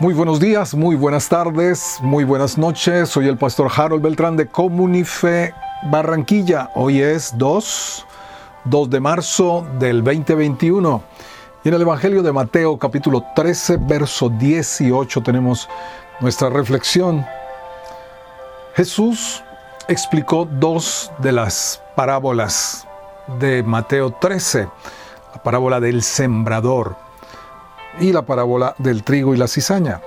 Muy buenos días, muy buenas tardes, muy buenas noches. Soy el pastor Harold Beltrán de Comunife Barranquilla. Hoy es 2, 2 de marzo del 2021. Y en el Evangelio de Mateo capítulo 13, verso 18 tenemos nuestra reflexión. Jesús explicó dos de las parábolas de Mateo 13, la parábola del sembrador y la parábola del trigo y la cizaña.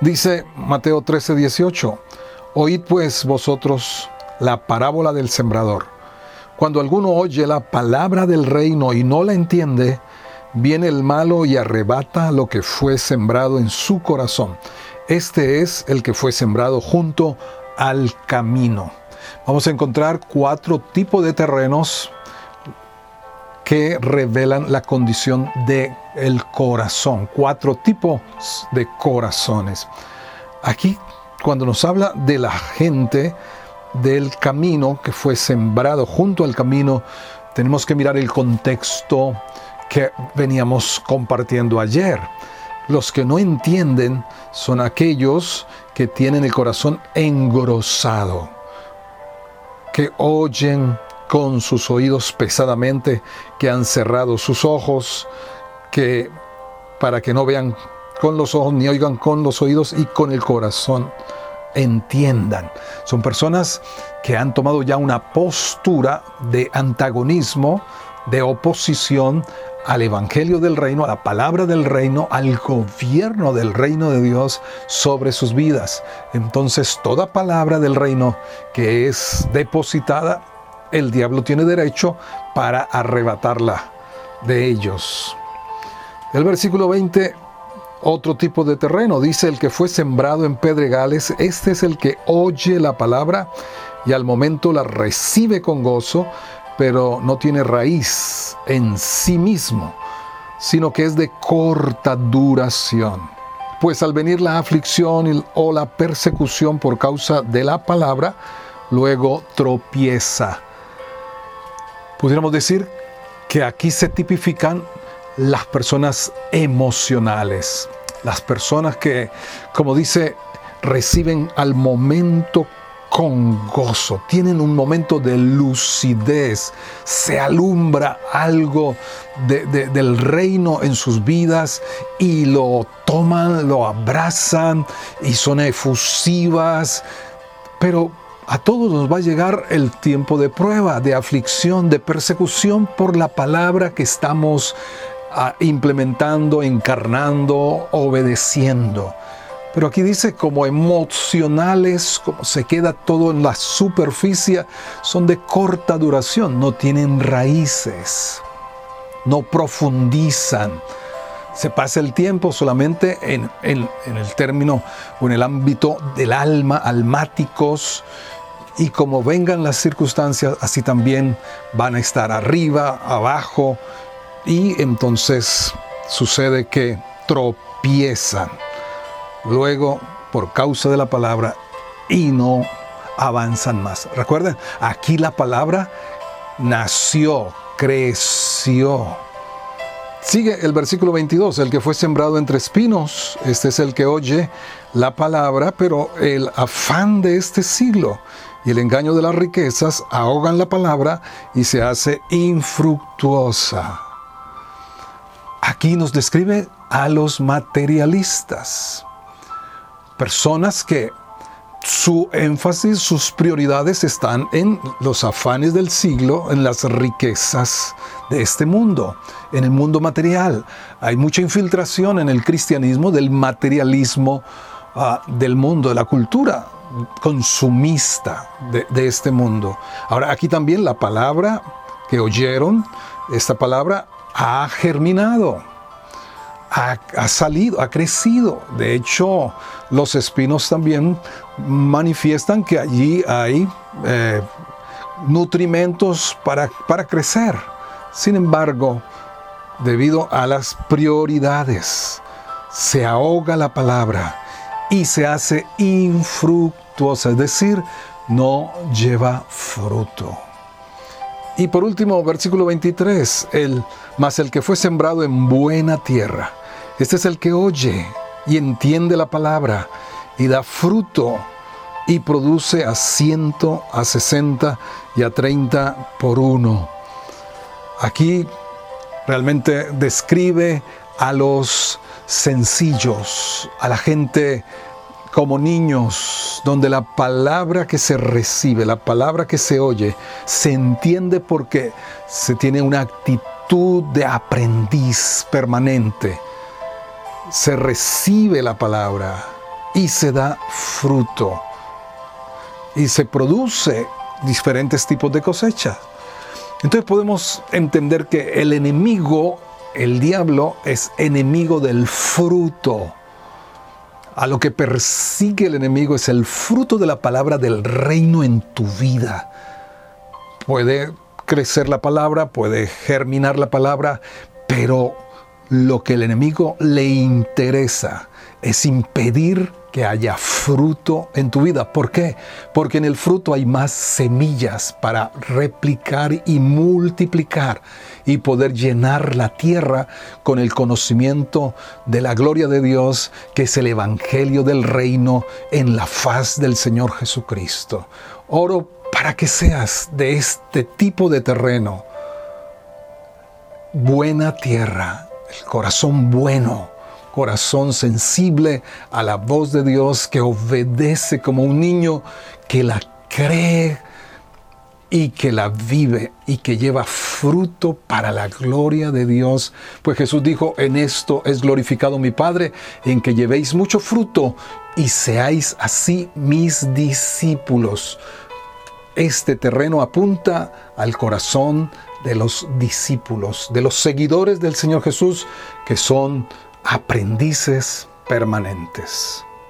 Dice Mateo 13, 18, Oíd pues vosotros la parábola del sembrador. Cuando alguno oye la palabra del reino y no la entiende, viene el malo y arrebata lo que fue sembrado en su corazón. Este es el que fue sembrado junto al camino. Vamos a encontrar cuatro tipos de terrenos que revelan la condición de el corazón, cuatro tipos de corazones. Aquí cuando nos habla de la gente del camino que fue sembrado junto al camino, tenemos que mirar el contexto que veníamos compartiendo ayer. Los que no entienden son aquellos que tienen el corazón engrosado, que oyen con sus oídos pesadamente, que han cerrado sus ojos, que para que no vean con los ojos ni oigan con los oídos y con el corazón entiendan. Son personas que han tomado ya una postura de antagonismo, de oposición al Evangelio del Reino, a la palabra del Reino, al gobierno del Reino de Dios sobre sus vidas. Entonces toda palabra del Reino que es depositada el diablo tiene derecho para arrebatarla de ellos. El versículo 20, otro tipo de terreno, dice el que fue sembrado en pedregales, este es el que oye la palabra y al momento la recibe con gozo, pero no tiene raíz en sí mismo, sino que es de corta duración. Pues al venir la aflicción o la persecución por causa de la palabra, luego tropieza pudiéramos decir que aquí se tipifican las personas emocionales, las personas que, como dice, reciben al momento con gozo, tienen un momento de lucidez, se alumbra algo del reino en sus vidas y lo toman, lo abrazan y son efusivas, pero a todos nos va a llegar el tiempo de prueba, de aflicción, de persecución por la palabra que estamos ah, implementando, encarnando, obedeciendo. Pero aquí dice como emocionales, como se queda todo en la superficie, son de corta duración, no tienen raíces, no profundizan se pasa el tiempo solamente en, en, el término o en el ámbito del alma, almáticos, y como vengan las circunstancias, así también van a estar arriba, abajo, y entonces sucede que tropiezan. Luego, por causa de la palabra, y no avanzan más. Recuerden, aquí la palabra nació, creció Sigue el versículo 22, el que fue sembrado entre espinos, este es el que oye la palabra, pero el afán de este siglo y el engaño de las riquezas ahogan la palabra y se hace infructuosa. Aquí nos describe a los materialistas, personas que su énfasis, sus prioridades están en los afanes del siglo, en las riquezas de este mundo, en el mundo material. Hay mucha infiltración en el cristianismo del materialismo ah, del mundo, de la cultura consumista de, este mundo. Ahora, aquí también la palabra que oyeron, esta palabra ha germinado ha, salido, ha crecido. De hecho, los espinos también manifiestan que allí hay eh, nutrimentos para, para crecer. Sin embargo, debido a las prioridades, se ahoga la palabra y se hace infructuosa, es decir, no lleva fruto. Y por último, versículo 23, el, más el que fue sembrado en buena tierra este es el que oye y entiende la palabra y da fruto y produce a ciento, a sesenta y a treinta por uno. Aquí realmente describe a los sencillos, a la gente como niños, donde la palabra que se recibe, la palabra que se oye, se entiende porque se tiene una actitud de aprendiz permanente. Se recibe la palabra y se da fruto. Y se produce diferentes tipos de cosechas. Entonces podemos entender que el enemigo, el diablo, es enemigo del fruto a lo que persigue el enemigo es el fruto de la palabra del reino en tu vida. Puede crecer la palabra, puede germinar la palabra, pero lo que el enemigo le interesa es impedir que haya fruto en tu vida. ¿Por qué? Porque en el fruto hay más semillas para replicar y multiplicar y poder llenar la tierra con el conocimiento de la gloria de Dios, que es el Evangelio del reino en la faz del Señor Jesucristo. Oro para que seas de este tipo de terreno, buena tierra, el corazón bueno corazón sensible a la voz de Dios, que obedece como un niño, que la cree y que la vive y que lleva fruto para la gloria de Dios. Pues Jesús dijo, en esto es glorificado mi Padre, en que llevéis mucho fruto y seáis así mis discípulos. Este terreno apunta al corazón de los discípulos, de los seguidores del Señor Jesús, que son aprendices permanentes.